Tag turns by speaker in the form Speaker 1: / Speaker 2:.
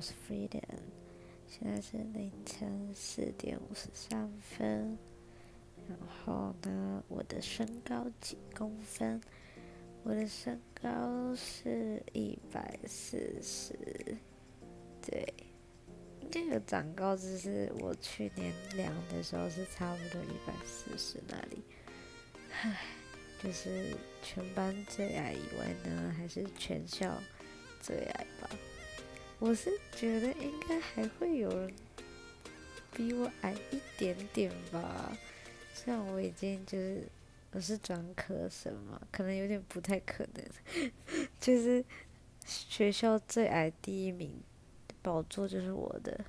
Speaker 1: 我是 Freedom，现在是凌晨四点五十三分。然后呢，我的身高几公分？我的身高是一百四十，对，应该有长高，只是我去年量的时候是差不多一百四十那里。唉，就是全班最矮以外呢，还是全校最矮吧。我是觉得应该还会有人比我矮一点点吧，虽然我已经就是我是专科生嘛，可能有点不太可能，就是学校最矮第一名宝座就是我的，